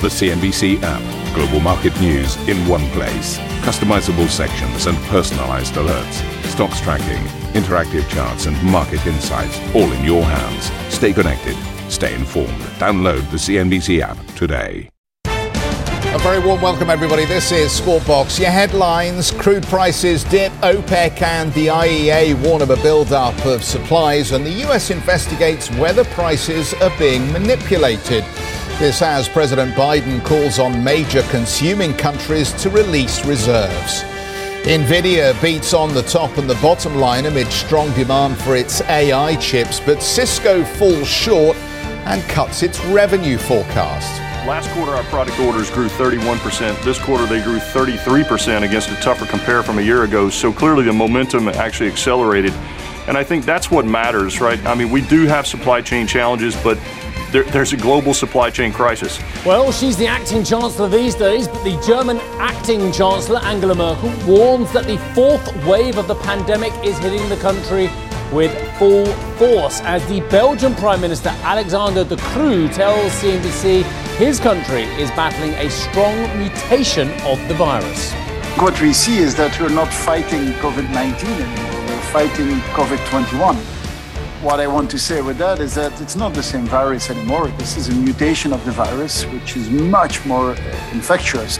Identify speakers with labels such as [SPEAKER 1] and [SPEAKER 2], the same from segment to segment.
[SPEAKER 1] The CNBC app. Global market news in one place. Customizable sections and personalized alerts. Stocks tracking, interactive charts, and market insights all in your hands. Stay connected. Stay informed. Download the CNBC app today.
[SPEAKER 2] A very warm welcome, everybody. This is Squawk Box. Your headlines crude prices dip, OPEC and the IEA warn of a build-up of supplies, and the US investigates whether prices are being manipulated. This as President Biden calls on major consuming countries to release reserves. Nvidia beats on the top and the bottom line amid strong demand for its AI chips, but Cisco falls short and cuts its revenue forecast.
[SPEAKER 3] Last quarter, our product orders grew 31%. This quarter, they grew 33% against a tougher compare from a year ago. So clearly, the momentum actually accelerated. And I think that's what matters, right? I mean, we do have supply chain challenges, but there, there's a global supply chain crisis.
[SPEAKER 4] Well, she's the acting chancellor these days, but the German acting chancellor, Angela Merkel, warns that the fourth wave of the pandemic is hitting the country with full force as the Belgian Prime Minister Alexander De Croo tells CNBC his country is battling a strong mutation of the virus.
[SPEAKER 5] What we see is that we're not fighting COVID 19 anymore, we're fighting COVID 21 what I want to say with that is that it's not the same virus anymore. This is a mutation of the virus, which is much more infectious.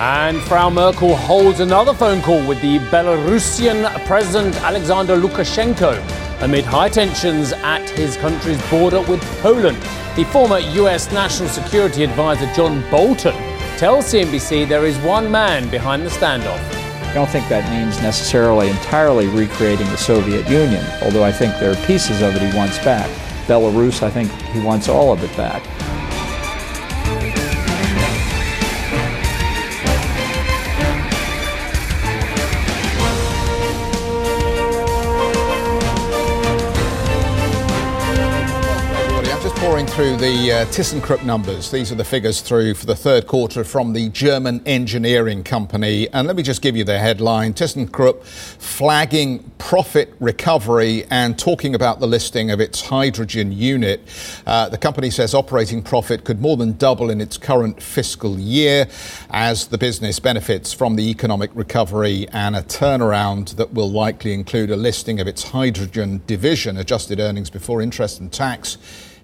[SPEAKER 4] And Frau Merkel holds another phone call with the Belarusian President Alexander Lukashenko amid high tensions at his country's border with Poland. The former US National Security Advisor John Bolton tells CNBC there is one man behind the standoff.
[SPEAKER 6] I don't think that means necessarily entirely recreating the Soviet Union, although I think there are pieces of it he wants back. Belarus, I think he wants all of it back.
[SPEAKER 2] Through the uh, ThyssenKrupp numbers. These are the figures through for the third quarter from the German engineering company. And let me just give you the headline ThyssenKrupp flagging profit recovery and talking about the listing of its hydrogen unit. Uh, the company says operating profit could more than double in its current fiscal year as the business benefits from the economic recovery and a turnaround that will likely include a listing of its hydrogen division, adjusted earnings before interest and tax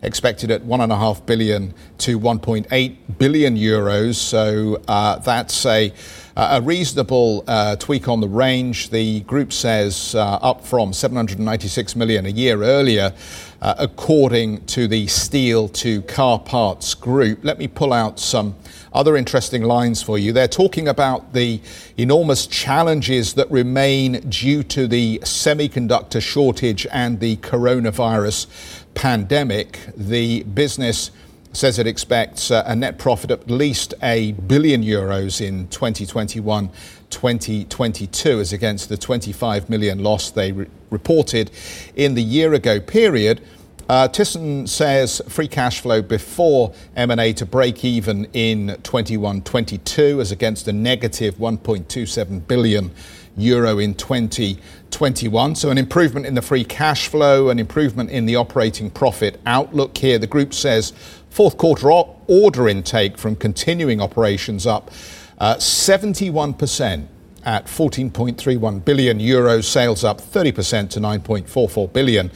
[SPEAKER 2] expected at 1.5 billion to 1.8 billion euros. So uh, that's a, a reasonable uh, tweak on the range. The group says uh, up from 796 million a year earlier, uh, according to the Steel to Car Parts Group. Let me pull out some other interesting lines for you. They're talking about the enormous challenges that remain due to the semiconductor shortage and the coronavirus pandemic, the business says it expects uh, a net profit of at least a billion euros in 2021 2022 as against the 25 million loss they re- reported in the year ago period. Uh, says free cash flow before M&A to break even in 21-22 as against a negative 1.27 billion euro in 2021. So, an improvement in the free cash flow, an improvement in the operating profit outlook here. The group says fourth quarter order intake from continuing operations up uh, 71% at 14.31 billion euros, sales up 30% to 9.44 billion.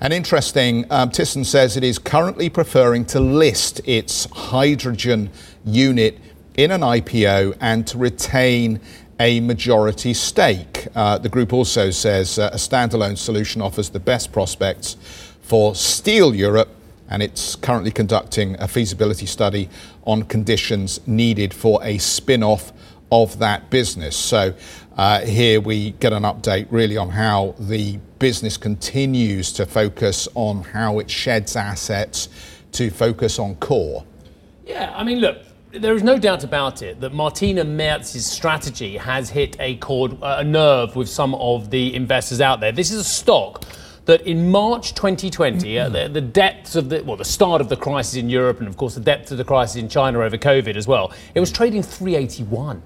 [SPEAKER 2] And interesting, um, says it is currently preferring to list its hydrogen unit in an IPO and to retain a majority stake. Uh, the group also says uh, a standalone solution offers the best prospects for Steel Europe, and it's currently conducting a feasibility study on conditions needed for a spin off of that business. So uh, here we get an update really on how the business continues to focus on how it sheds assets to focus on core.
[SPEAKER 4] Yeah, I mean, look, there is no doubt about it that Martina Merz's strategy has hit a chord, a nerve with some of the investors out there. This is a stock that in March 2020, uh, the, the, depths of the, well, the start of the crisis in Europe and of course the depths of the crisis in China over COVID as well, it was trading 381.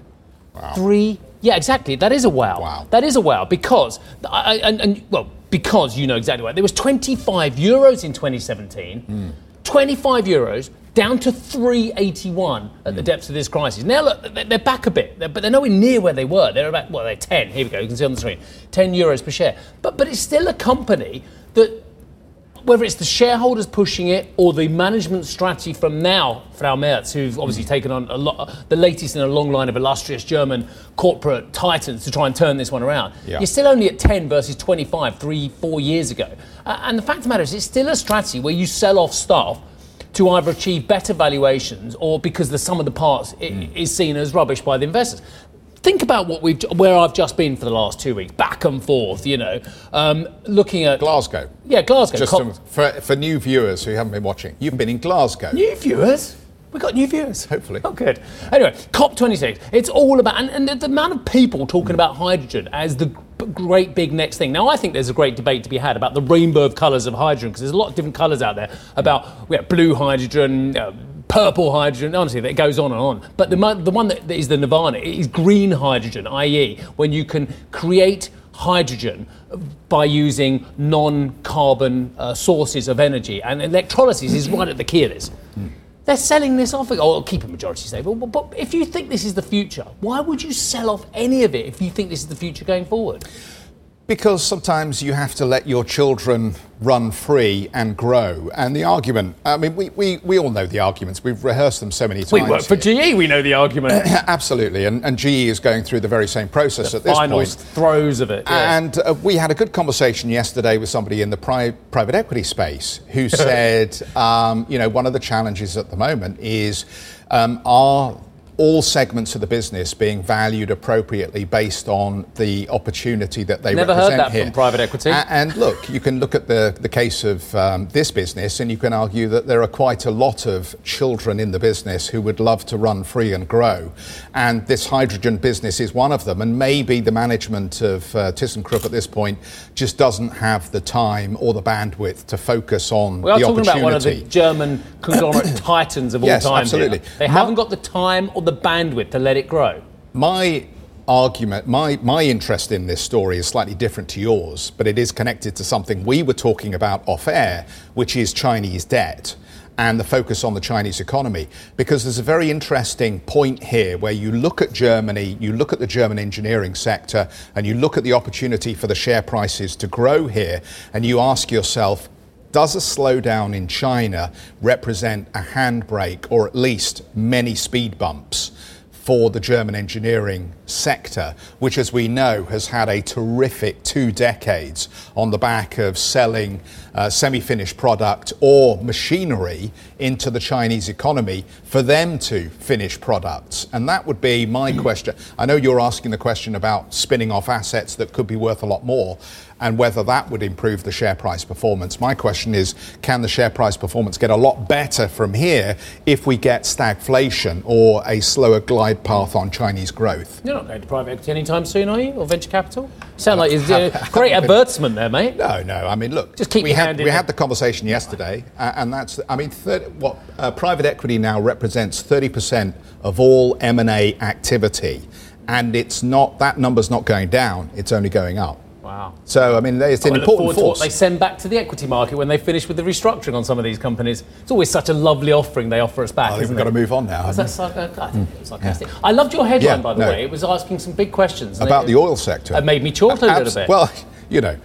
[SPEAKER 4] Wow. Three, yeah, exactly. That is a wow. Wow. That is a wow because, I, and, and well, because you know exactly why. There was 25 euros in 2017. Mm. 25 euros down to 381 at the depths of this crisis. Now, look, they're back a bit, but they're nowhere near where they were. They're about, well, they're 10. Here we go, you can see on the screen 10 euros per share. But, but it's still a company that whether it's the shareholders pushing it or the management strategy from now, Frau Merz, who've obviously taken on a lot, the latest in a long line of illustrious German corporate titans to try and turn this one around. Yeah. You're still only at 10 versus 25, three, four years ago. Uh, and the fact of the matter is, it's still a strategy where you sell off staff to either achieve better valuations or because the sum of the parts mm. is seen as rubbish by the investors think about what we've where I've just been for the last two weeks, back and forth. You know, um, looking at
[SPEAKER 2] Glasgow.
[SPEAKER 4] Yeah, Glasgow.
[SPEAKER 2] Just Com- for, for new viewers who haven't been watching, you've been in Glasgow.
[SPEAKER 4] New viewers. We got new viewers.
[SPEAKER 2] Hopefully.
[SPEAKER 4] Oh, good. Anyway, COP26. It's all about, and, and the amount of people talking about hydrogen as the great big next thing. Now, I think there's a great debate to be had about the rainbow of colours of hydrogen because there's a lot of different colours out there about yeah, blue hydrogen, uh, purple hydrogen. Honestly, it goes on and on. But the, the one that is the nirvana is green hydrogen, i.e., when you can create hydrogen by using non-carbon uh, sources of energy, and electrolysis is right at the key of this. Mm. They're selling this off. Oh, keep a majority stake. But, but if you think this is the future, why would you sell off any of it if you think this is the future going forward?
[SPEAKER 2] Because sometimes you have to let your children run free and grow. And the argument, I mean, we, we, we all know the arguments. We've rehearsed them so many times.
[SPEAKER 4] We work for GE, we know the argument.
[SPEAKER 2] Absolutely. And, and, GE is going through the very same process
[SPEAKER 4] the
[SPEAKER 2] at this
[SPEAKER 4] final
[SPEAKER 2] point.
[SPEAKER 4] throes of it.
[SPEAKER 2] Yeah. And uh, we had a good conversation yesterday with somebody in the pri- private equity space who said, um, you know, one of the challenges at the moment is um, are all segments of the business being valued appropriately based on the opportunity that they
[SPEAKER 4] Never
[SPEAKER 2] represent
[SPEAKER 4] heard that
[SPEAKER 2] here.
[SPEAKER 4] from private equity.
[SPEAKER 2] A- and look, you can look at the, the case of um, this business and you can argue that there are quite a lot of children in the business who would love to run free and grow. And this hydrogen business is one of them. And maybe the management of uh, ThyssenKrupp at this point just doesn't have the time or the bandwidth to focus on the.
[SPEAKER 4] we are
[SPEAKER 2] the
[SPEAKER 4] talking about one of the German conglomerate titans of all
[SPEAKER 2] yes,
[SPEAKER 4] time.
[SPEAKER 2] Absolutely.
[SPEAKER 4] Here. They haven't got the time or the bandwidth to let it grow?
[SPEAKER 2] My argument, my, my interest in this story is slightly different to yours, but it is connected to something we were talking about off air, which is Chinese debt and the focus on the Chinese economy. Because there's a very interesting point here where you look at Germany, you look at the German engineering sector, and you look at the opportunity for the share prices to grow here, and you ask yourself, does a slowdown in China represent a handbrake or at least many speed bumps for the German engineering sector, which, as we know, has had a terrific two decades on the back of selling uh, semi finished product or machinery into the Chinese economy for them to finish products? And that would be my question. I know you're asking the question about spinning off assets that could be worth a lot more and whether that would improve the share price performance. My question is can the share price performance get a lot better from here if we get stagflation or a slower glide path on Chinese growth?
[SPEAKER 4] You're not going to private equity anytime soon, are you? Or venture capital? Sound like you're uh, great advertisement there, mate.
[SPEAKER 2] No, no. I mean, look,
[SPEAKER 4] just keep
[SPEAKER 2] we
[SPEAKER 4] had
[SPEAKER 2] we had the conversation yesterday, uh, and that's I mean, 30, what uh, private equity now represents 30% of all M&A activity, and it's not that number's not going down; it's only going up.
[SPEAKER 4] Wow.
[SPEAKER 2] So, I mean, it's an important force.
[SPEAKER 4] what they send back to the equity market when they finish with the restructuring on some of these companies. It's always such a lovely offering they offer us back.
[SPEAKER 2] I think
[SPEAKER 4] we've
[SPEAKER 2] got to move on now.
[SPEAKER 4] Is that sarc- I think it was hmm. sarcastic. Yeah. I loved your headline, yeah, by the no. way. It was asking some big questions.
[SPEAKER 2] About the oil sector.
[SPEAKER 4] It made me chortle a little bit.
[SPEAKER 2] Well, you know,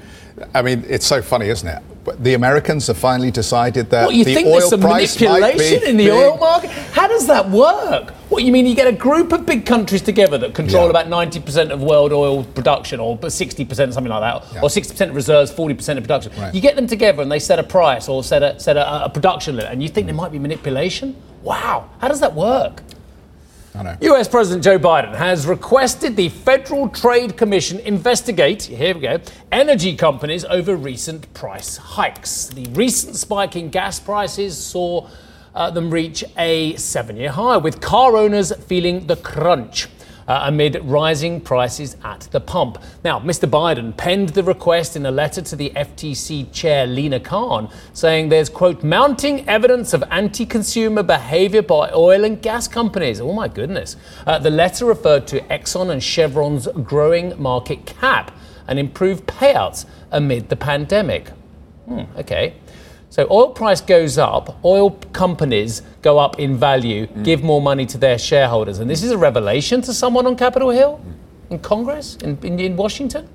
[SPEAKER 2] I mean, it's so funny, isn't it? The Americans have finally decided that
[SPEAKER 4] what, you
[SPEAKER 2] the
[SPEAKER 4] think
[SPEAKER 2] oil
[SPEAKER 4] there's some
[SPEAKER 2] price
[SPEAKER 4] manipulation in the
[SPEAKER 2] big.
[SPEAKER 4] oil market? How does that work? What you mean? You get a group of big countries together that control yeah. about 90% of world oil production, or 60%, something like that, yeah. or 60% of reserves, 40% of production. Right. You get them together and they set a price or set a set a, a production limit, and you think mm. there might be manipulation? Wow! How does that work? US President Joe Biden has requested the Federal Trade Commission investigate, here we go, energy companies over recent price hikes. The recent spike in gas prices saw uh, them reach a seven year high, with car owners feeling the crunch uh, amid rising prices at the pump. Now, Mr. Biden penned the request in a letter to the FTC chair, Lina Khan, saying there's, quote, mounting evidence of anti consumer behavior by oil and gas companies. Oh, my goodness. Uh, the letter referred to Exxon and Chevron's growing market cap and improved payouts amid the pandemic. Hmm, okay. So oil price goes up, oil companies go up in value, mm. give more money to their shareholders. And this is a revelation to someone on Capitol Hill, in Congress, in, in, in Washington.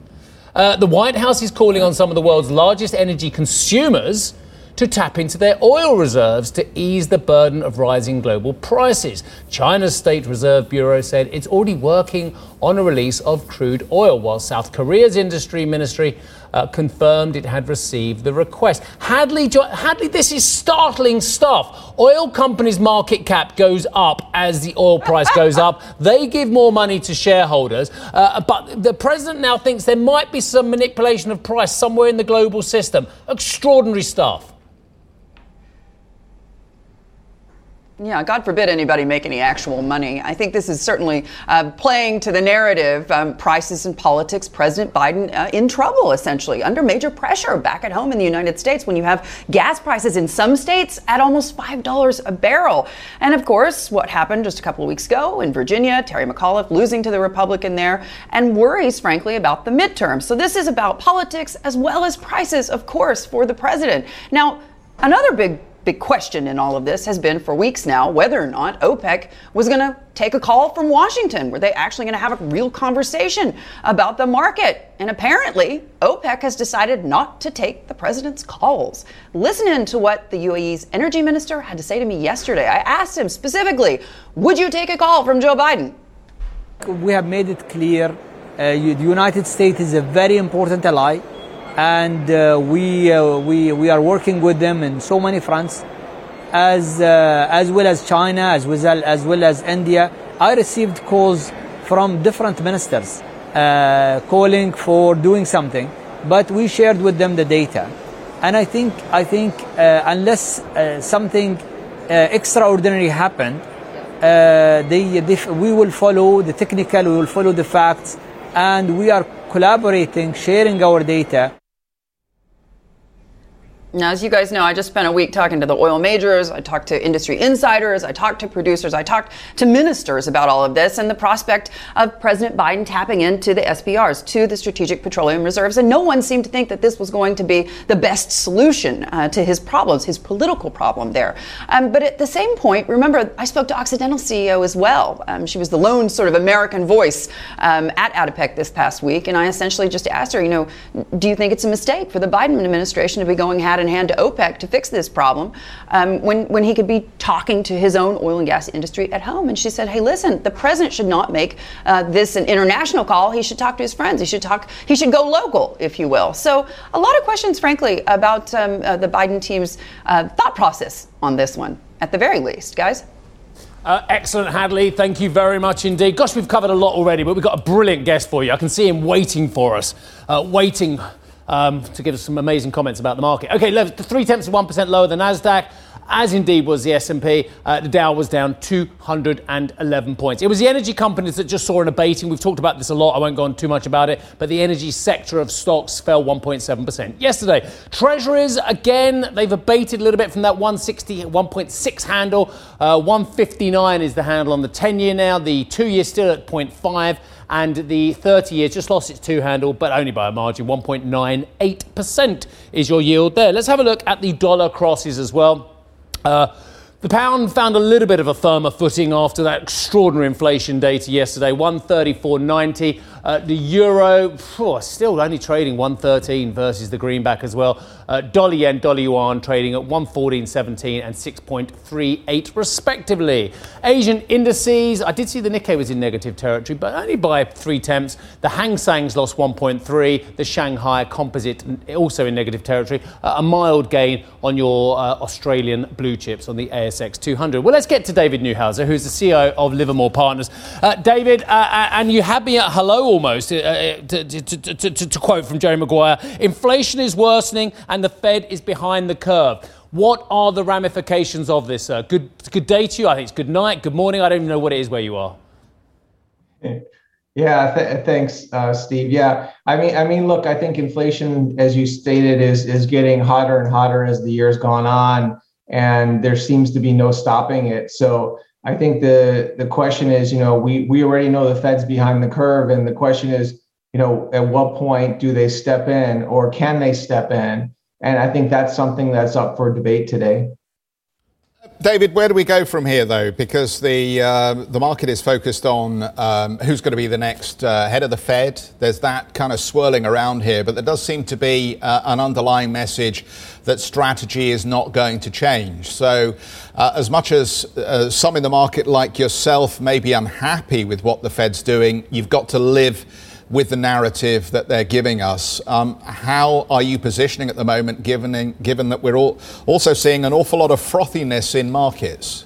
[SPEAKER 4] Uh, the White House is calling on some of the world's largest energy consumers to tap into their oil reserves to ease the burden of rising global prices. China's State Reserve Bureau said it's already working on a release of crude oil, while South Korea's industry ministry uh, confirmed it had received the request. Hadley, Hadley, this is startling stuff. Oil companies' market cap goes up as the oil price goes up. They give more money to shareholders, uh, but the president now thinks there might be some manipulation of price somewhere in the global system. Extraordinary stuff.
[SPEAKER 7] Yeah, God forbid anybody make any actual money. I think this is certainly uh, playing to the narrative. Um, prices and politics, President Biden uh, in trouble, essentially, under major pressure back at home in the United States when you have gas prices in some states at almost $5 a barrel. And of course, what happened just a couple of weeks ago in Virginia, Terry McAuliffe losing to the Republican there, and worries, frankly, about the midterm. So this is about politics as well as prices, of course, for the president. Now, another big big question in all of this has been for weeks now whether or not OPEC was going to take a call from Washington. Were they actually going to have a real conversation about the market? And apparently, OPEC has decided not to take the president's calls. Listen in to what the UAE's energy minister had to say to me yesterday. I asked him specifically, would you take a call from Joe Biden?
[SPEAKER 8] We have made it clear uh, the United States is a very important ally and uh, we, uh, we, we are working with them in so many fronts, as, uh, as well as China, as well as, well as India. I received calls from different ministers uh, calling for doing something, but we shared with them the data. And I think, I think uh, unless uh, something extraordinary happened, they, they, we will follow the technical, we will follow the facts, and we are collaborating, sharing our data.
[SPEAKER 7] Now, as you guys know, I just spent a week talking to the oil majors. I talked to industry insiders. I talked to producers. I talked to ministers about all of this and the prospect of President Biden tapping into the SPRs, to the Strategic Petroleum Reserves. And no one seemed to think that this was going to be the best solution uh, to his problems, his political problem there. Um, but at the same point, remember, I spoke to Occidental CEO as well. Um, she was the lone sort of American voice um, at ADIPEC this past week. And I essentially just asked her, you know, do you think it's a mistake for the Biden administration to be going ahead in hand to OPEC to fix this problem um, when, when he could be talking to his own oil and gas industry at home. And she said, hey, listen, the president should not make uh, this an international call. He should talk to his friends. He should talk, he should go local, if you will. So a lot of questions, frankly, about um, uh, the Biden team's uh, thought process on this one, at the very least, guys.
[SPEAKER 4] Uh, excellent, Hadley. Thank you very much indeed. Gosh, we've covered a lot already, but we've got a brilliant guest for you. I can see him waiting for us, uh, waiting um, to give us some amazing comments about the market. Okay, three tenths of one percent lower than Nasdaq as indeed was the S&P. Uh, the Dow was down 211 points. It was the energy companies that just saw an abating. We've talked about this a lot. I won't go on too much about it, but the energy sector of stocks fell 1.7% yesterday. Treasuries again, they've abated a little bit from that 160 1.6 handle. Uh, 159 is the handle on the 10 year now. The 2 year still at 0.5 and the 30 years just lost its two handle, but only by a margin. 1.98% is your yield there. Let's have a look at the dollar crosses as well. Uh, the pound found a little bit of a firmer footing after that extraordinary inflation data yesterday, 134.90. Uh, the euro, still only trading 113 versus the greenback as well. Uh, dollar yen, dollar yuan trading at 114.17 and 6.38 respectively. Asian indices, I did see the Nikkei was in negative territory, but only by three tenths. The Hang Seng's lost 1.3. The Shanghai Composite also in negative territory. Uh, a mild gain on your uh, Australian blue chips on the ASX 200. Well, let's get to David Neuhauser, who's the CEO of Livermore Partners. Uh, David, uh, and you had me at hello almost, to, to, to, to quote from Jerry Maguire inflation is worsening and the Fed is behind the curve. What are the ramifications of this? Good, good day to you. I think it's good night, good morning. I don't even know what it is where you are.
[SPEAKER 9] Yeah, th- thanks, uh, Steve. Yeah, I mean, I mean, look, I think inflation, as you stated, is is getting hotter and hotter as the year's gone on, and there seems to be no stopping it. So I think the the question is, you know, we we already know the Fed's behind the curve, and the question is, you know, at what point do they step in, or can they step in? And I think that's something that's up for debate today.
[SPEAKER 2] David, where do we go from here, though? Because the uh, the market is focused on um, who's going to be the next uh, head of the Fed. There's that kind of swirling around here, but there does seem to be uh, an underlying message that strategy is not going to change. So, uh, as much as uh, some in the market, like yourself, may be unhappy with what the Fed's doing, you've got to live with the narrative that they're giving us. Um, how are you positioning at the moment, given, given that we're all also seeing an awful lot of frothiness in markets?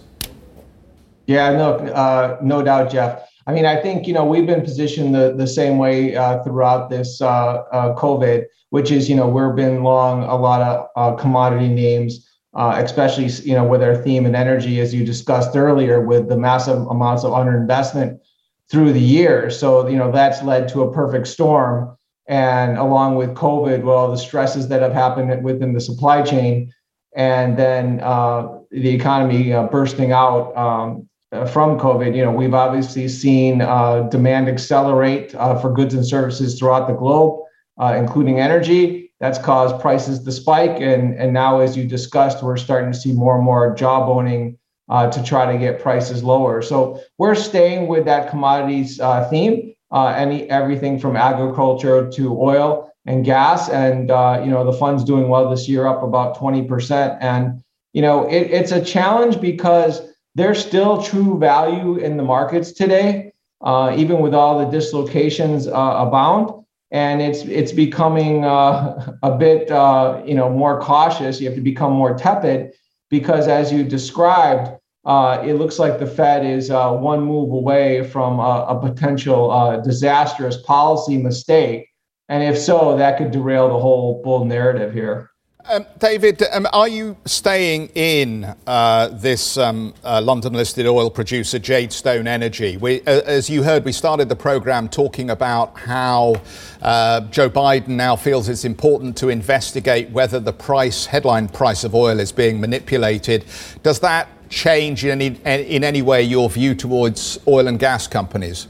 [SPEAKER 9] Yeah, no, uh, no doubt, Geoff. I mean, I think you know we've been positioned the, the same way uh, throughout this uh, uh COVID, which is you know we've been long a lot of uh, commodity names, uh, especially you know with our theme and energy, as you discussed earlier, with the massive amounts of underinvestment through the years. So, you know, that's led to a perfect storm. And along with COVID, well, the stresses that have happened within the supply chain, and then uh, the economy uh, bursting out um, from COVID, you know, we've obviously seen uh, demand accelerate uh, for goods and services throughout the globe, uh, including energy. That's caused prices to spike. And, and now, as you discussed, we're starting to see more and more jawboning uh, to try to get prices lower. So we're staying with that commodities uh, theme, uh, any everything from agriculture to oil and gas. And uh, you know the fund's doing well this year, up about twenty percent. And you know it, it's a challenge because there's still true value in the markets today, uh, even with all the dislocations uh, abound. And it's it's becoming a bit you know more cautious. You have to become more tepid because as you described, uh, it looks like the Fed is uh, one move away from a, a potential uh, disastrous policy mistake. And if so, that could derail the whole bull narrative here.
[SPEAKER 2] Um, David, um, are you staying in uh, this um, uh, London listed oil producer, Jadestone Energy? We, uh, as you heard, we started the program talking about how uh, Joe Biden now feels it's important to investigate whether the price, headline price of oil, is being manipulated. Does that change in any, in any way your view towards oil and gas companies?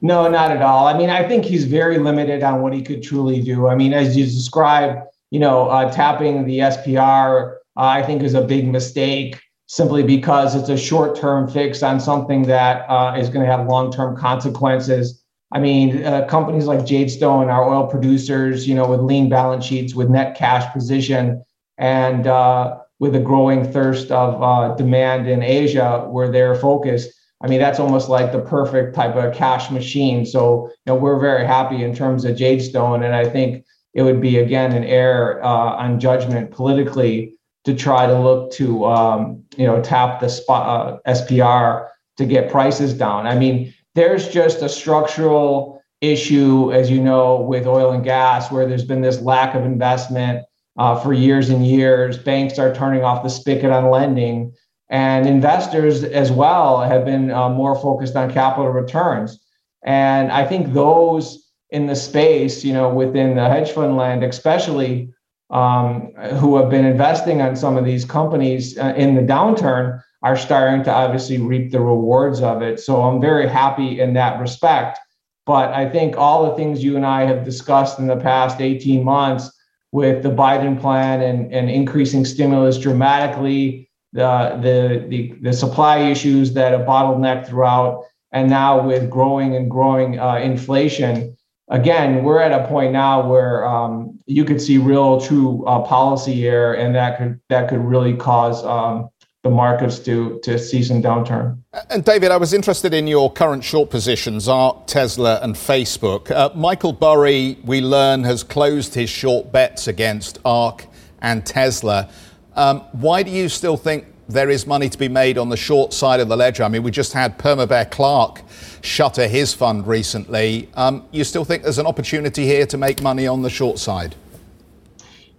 [SPEAKER 9] No, not at all. I mean, I think he's very limited on what he could truly do. I mean, as you described, you know, uh, tapping the SPR, uh, I think is a big mistake simply because it's a short term fix on something that uh, is going to have long term consequences. I mean, uh, companies like Jadestone are oil producers, you know, with lean balance sheets, with net cash position, and uh, with a growing thirst of uh, demand in Asia, where they're focused. I mean, that's almost like the perfect type of cash machine. So, you know, we're very happy in terms of Jadestone, and I think it would be again an error uh, on judgment politically to try to look to um, you know tap the spot, uh, SPR to get prices down. I mean, there's just a structural issue, as you know, with oil and gas, where there's been this lack of investment uh, for years and years. Banks are turning off the spigot on lending, and investors as well have been uh, more focused on capital returns. And I think those in the space, you know, within the hedge fund land, especially um, who have been investing on some of these companies uh, in the downturn, are starting to obviously reap the rewards of it. So I'm very happy in that respect. But I think all the things you and I have discussed in the past 18 months with the Biden plan and, and increasing stimulus dramatically, the, the, the, the supply issues that are bottlenecked throughout, and now with growing and growing uh, inflation, again, we're at a point now where um, you could see real, true uh, policy error, and that could that could really cause um, the markets to to see some downturn.
[SPEAKER 2] And David, I was interested in your current short positions: ARK, Tesla, and Facebook. Uh, Michael Burry, we learn, has closed his short bets against ARK and Tesla. Um, why do you still think there is money to be made on the short side of the ledger. I mean, we just had Permabear Clark shutter his fund recently. Um, you still think there's an opportunity here to make money on the short side?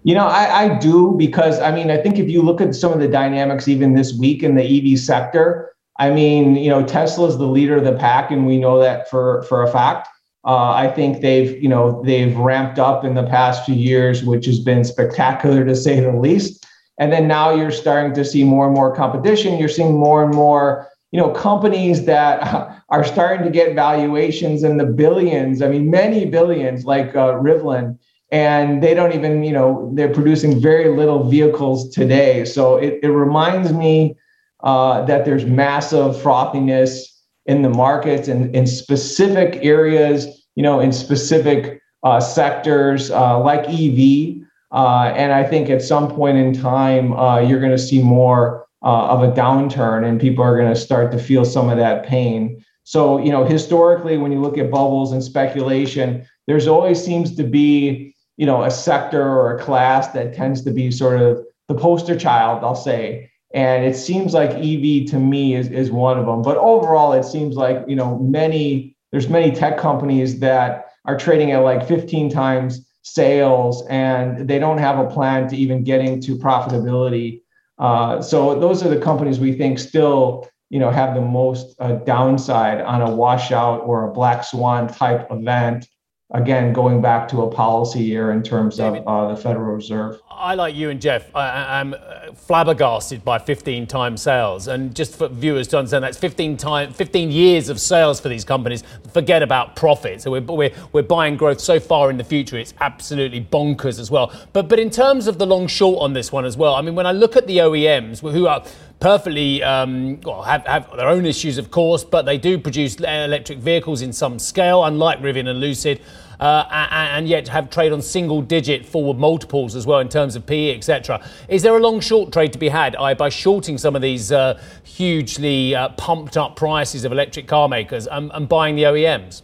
[SPEAKER 9] You know, I, I do because I mean, I think if you look at some of the dynamics even this week in the EV sector, I mean, you know, Tesla's the leader of the pack, and we know that for for a fact. Uh, I think they've, you know, they've ramped up in the past few years, which has been spectacular to say the least. And then now you're starting to see more and more competition. You're seeing more and more, you know, companies that are starting to get valuations in the billions. I mean, many billions, like uh, Rivian. And they don't even, you know, they're producing very little vehicles today. So it, it reminds me uh, that there's massive frothiness in the markets and in specific areas, you know, in specific uh, sectors uh, like EV. Uh, and I think at some point in time, uh, you're going to see more uh, of a downturn and people are going to start to feel some of that pain. So, you know, historically, when you look at bubbles and speculation, there's always seems to be, you know, a sector or a class that tends to be sort of the poster child, I'll say. And it seems like EV to me is, is one of them. But overall, it seems like, you know, many, there's many tech companies that are trading at like 15 times sales and they don't have a plan to even getting to profitability. Uh, so those are the companies we think still, you know, have the most uh, downside on a washout or a black swan type event again, going back to a policy year in terms David, of uh, the Federal Reserve.
[SPEAKER 4] I, like you and Geoff, I, am uh, flabbergasted by 15 times sales. And just for viewers to understand, that's 15, time, 15 years of sales for these companies. Forget about profit. So we're, we're, we're buying growth so far in the future, it's absolutely bonkers as well. But, but in terms of the long short on this one as well, I mean, when I look at the OEMs who are perfectly um, well, have, have their own issues, of course, but they do produce electric vehicles in some scale, unlike Rivian and Lucid. Uh, and, yet have trade on single digit forward multiples as well in terms of PE, etc. Is there a long short trade to be had by shorting some of these uh, hugely uh, pumped up prices of electric car makers and, and, buying the OEMs?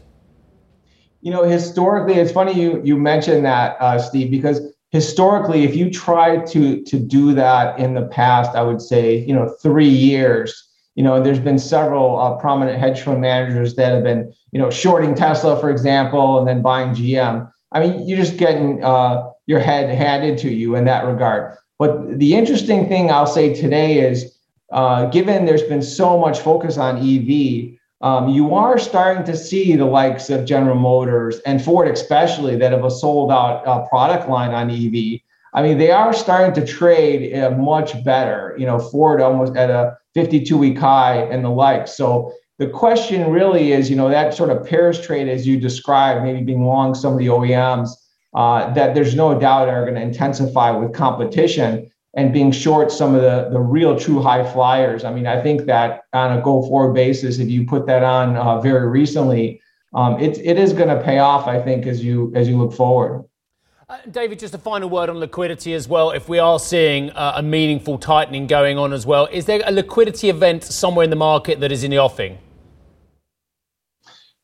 [SPEAKER 9] You know, historically, it's funny you, you mentioned that, uh, Steve, because historically, if you tried to to do that in the past, I would say you know three years. You know, there's been several uh, prominent hedge fund managers that have been you know shorting Tesla, for example, and then buying GM. I mean, you're just getting uh, your head handed to you in that regard. But the interesting thing I'll say today is, uh, given there's been so much focus on EV, um, you are starting to see the likes of General Motors and Ford, especially, that have a sold out uh, product line on EV. I mean, they are starting to trade uh, much better. You know, Ford almost at a 52 week high and the like. So the question really is, you know, that sort of pairs trade as you described, maybe being long some of the OEMs, uh, that there's no doubt are going to intensify with competition and being short some of the, the real true high flyers. I mean, I think that on a go forward basis, if you put that on uh, very recently, um, it, it is going to pay off, I think, as you as you look forward.
[SPEAKER 4] Uh, David, just a final word on liquidity as well. If we are seeing uh, a meaningful tightening going on as well, is there a liquidity event somewhere in the market that is in the offing?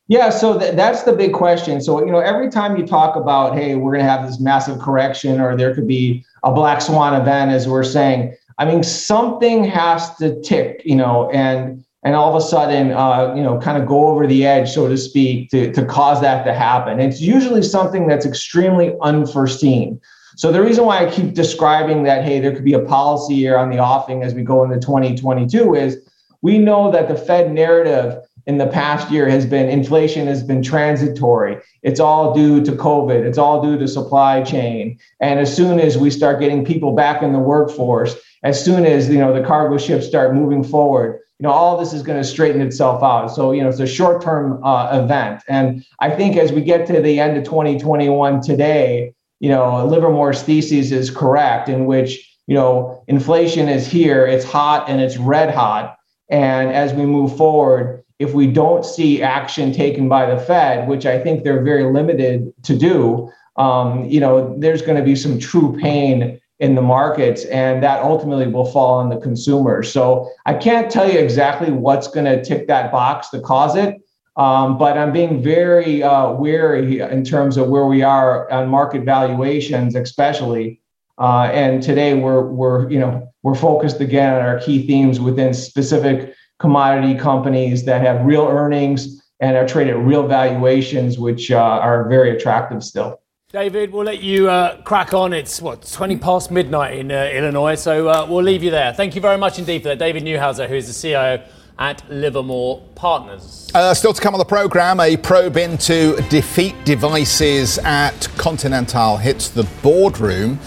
[SPEAKER 9] Yeah, so th- that's the big question. So, you know, every time you talk about, hey, we're going to have this massive correction or there could be a black swan event, as we're saying, I mean, something has to tick, you know, and and all of a sudden, uh, you know, kind of go over the edge, so to speak, to, to cause that to happen. It's usually something that's extremely unforeseen. So the reason why I keep describing that, hey, there could be a policy here on the offing as we go into 2022 is we know that the Fed narrative in the past year has been inflation has been transitory. It's all due to COVID. It's all due to supply chain. And as soon as we start getting people back in the workforce, as soon as you know the cargo ships start moving forward, you know all this is going to straighten itself out. So you know it's a short-term uh, event. And I think as we get to the end of 2021 today, you know Livermore's thesis is correct, in which you know inflation is here, it's hot and it's red hot. And as we move forward, if we don't see action taken by the Fed, which I think they're very limited to do, um, you know, there's going to be some true pain in the markets, and that ultimately will fall on the consumer. So I can't tell you exactly what's going to tick that box to cause it, um, but I'm being very uh, wary in terms of where we are on market valuations, especially. Uh, and today we're we're you know we're focused again on our key themes within specific commodity companies that have real earnings and are traded at real valuations, which uh, are very attractive still.
[SPEAKER 4] David, we'll let you uh, crack on. It's what twenty past midnight in uh, Illinois, so uh, we'll leave you there. Thank you very much indeed for that, David Neuhauser, who is the CIO at Livermore Partners.
[SPEAKER 2] Uh, still to come on the programme, a probe into defeat devices at Continental hits the boardroom.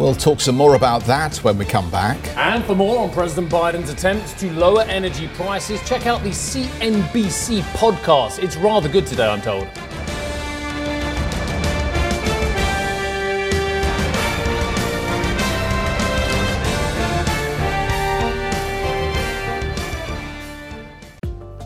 [SPEAKER 2] We'll talk some more about that when we come back.
[SPEAKER 4] And for more on President Biden's attempts to lower energy prices, check out the CNBC podcast. It's rather good today, I'm told.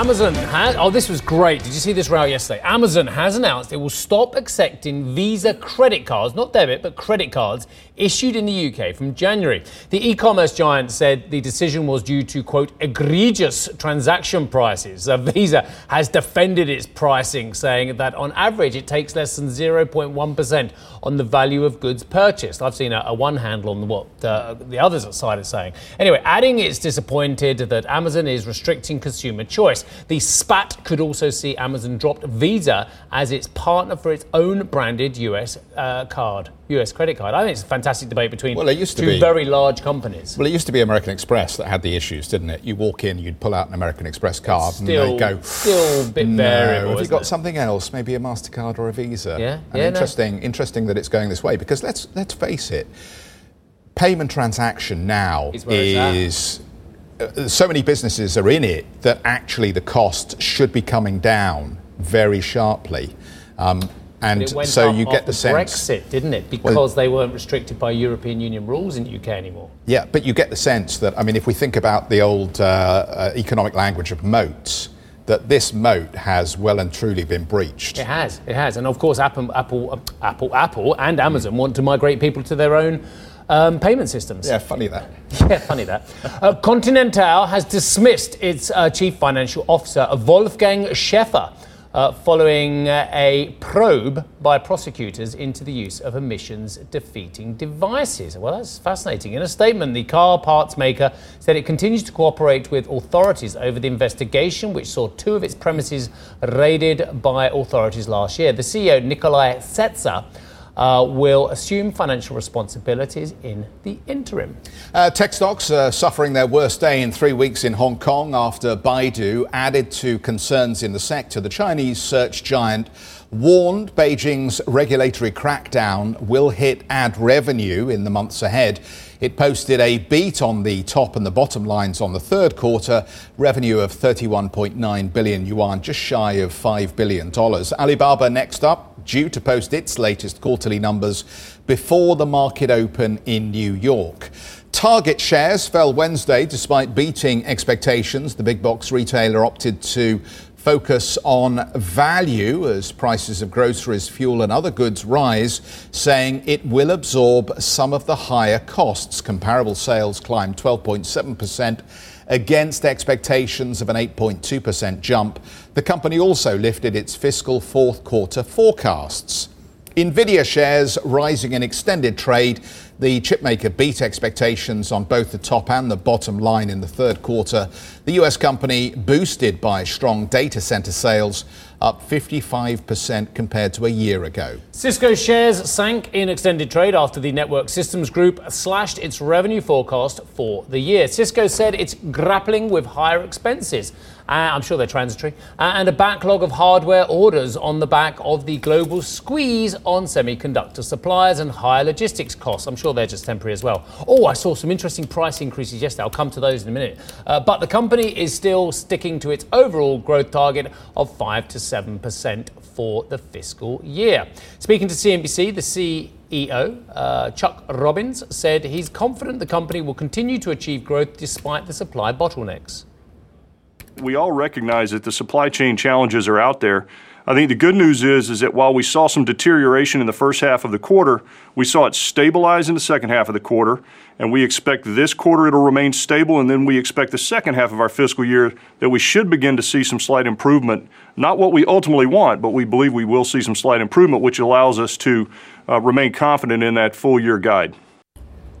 [SPEAKER 4] Amazon has. Oh, this was great. Did you see this row yesterday? Amazon has announced it will stop accepting Visa credit cards, not debit, but credit cards issued in the UK from January. The e commerce giant said the decision was due to, quote, egregious transaction prices. Uh, Visa has defended its pricing, saying that on average it takes less than 0.1% on the value of goods purchased. I've seen a, a one handle on what uh, the other side is saying. Anyway, adding it's disappointed that Amazon is restricting consumer choice. The spat could also see Amazon drop Visa as its partner for its own branded US uh, card, US credit card. I think it's a fantastic debate between
[SPEAKER 2] Well, it used to
[SPEAKER 4] two
[SPEAKER 2] be.
[SPEAKER 4] very large companies.
[SPEAKER 2] Well, it used to be American Express that had the issues, didn't it? You walk in, you'd pull out an American Express card,
[SPEAKER 4] Still-
[SPEAKER 2] and they go,
[SPEAKER 4] still a bit
[SPEAKER 2] no.
[SPEAKER 4] variable,
[SPEAKER 2] Have you got
[SPEAKER 4] it?"
[SPEAKER 2] something else? Maybe a Mastercard or a Visa?
[SPEAKER 4] Yeah,
[SPEAKER 2] And
[SPEAKER 4] yeah, no.
[SPEAKER 2] interesting, interesting that it's going this way because let's let's face it, payment transaction now
[SPEAKER 4] Is where it's at.
[SPEAKER 2] is. So many businesses are in it that actually the cost should be coming down very sharply, um, and so you get the sense.
[SPEAKER 4] Brexit, didn't it? Because they weren't restricted by European Union rules in the UK anymore.
[SPEAKER 2] Yeah, but you get the sense that, I mean, if we think about the old uh, uh, economic language of moats, that this moat has well and truly been breached.
[SPEAKER 4] It has, it has, and of course, Apple, Apple, Apple, Apple, and Amazon want to migrate people to their own um, payment systems.
[SPEAKER 2] Yeah, funny that.
[SPEAKER 4] Yeah, funny that. Uh, Continental has dismissed its uh, chief financial officer, Wolfgang Schäfer, uh, following uh, a probe by prosecutors into the use of emissions defeating devices. Well, that's fascinating. In a statement, the car parts maker said it continues to cooperate with authorities over the investigation, which saw two of its premises raided by authorities last year. The CEO, Nikolai Setzer, uh, will assume financial responsibilities in the interim.
[SPEAKER 2] Uh, tech stocks suffering their worst day in three weeks in Hong Kong after Baidu added to concerns in the sector. The Chinese search giant warned Beijing's regulatory crackdown will hit ad revenue in the months ahead. It posted a beat on the top and the bottom lines on the third quarter, revenue of 31.9 billion yuan, just shy of $5 billion. Alibaba next up, due to post its latest quarterly numbers before the market open in New York. Target shares fell Wednesday despite beating expectations. The big box retailer opted to focus on value as prices of groceries, fuel, and other goods rise, saying it will absorb some of the higher costs. Comparable sales climbed 12.7% against expectations of an 8.2% jump. The company also lifted its fiscal fourth quarter forecasts. Nvidia shares rising in extended trade. The chipmaker beat expectations on both the top and the bottom line in the third quarter. The US company boosted by strong data center sales, up 55% compared to a year ago.
[SPEAKER 4] Cisco shares sank in extended trade after the Network Systems Group slashed its revenue forecast for the year. Cisco said it's grappling with higher expenses. Uh, I'm sure they're transitory. Uh, and a backlog of hardware orders on the back of the global squeeze on semiconductor suppliers and higher logistics costs. I'm sure they're just temporary as well. Oh, I saw some interesting price increases yesterday. I'll come to those in a minute. Uh, but the company is still sticking to its overall growth target of 5 to 7% for the fiscal year. Speaking to CNBC, the CEO, uh, Chuck Robbins, said he's confident the company will continue to achieve growth despite the supply bottlenecks.
[SPEAKER 3] We all recognize that the supply chain challenges are out there. I think the good news is is that while we saw some deterioration in the first half of the quarter, we saw it stabilize in the second half of the quarter, and we expect this quarter it'll remain stable, and then we expect the second half of our fiscal year that we should begin to see some slight improvement. Not what we ultimately want, but we believe we will see some slight improvement, which allows us to uh, remain confident in that full year guide.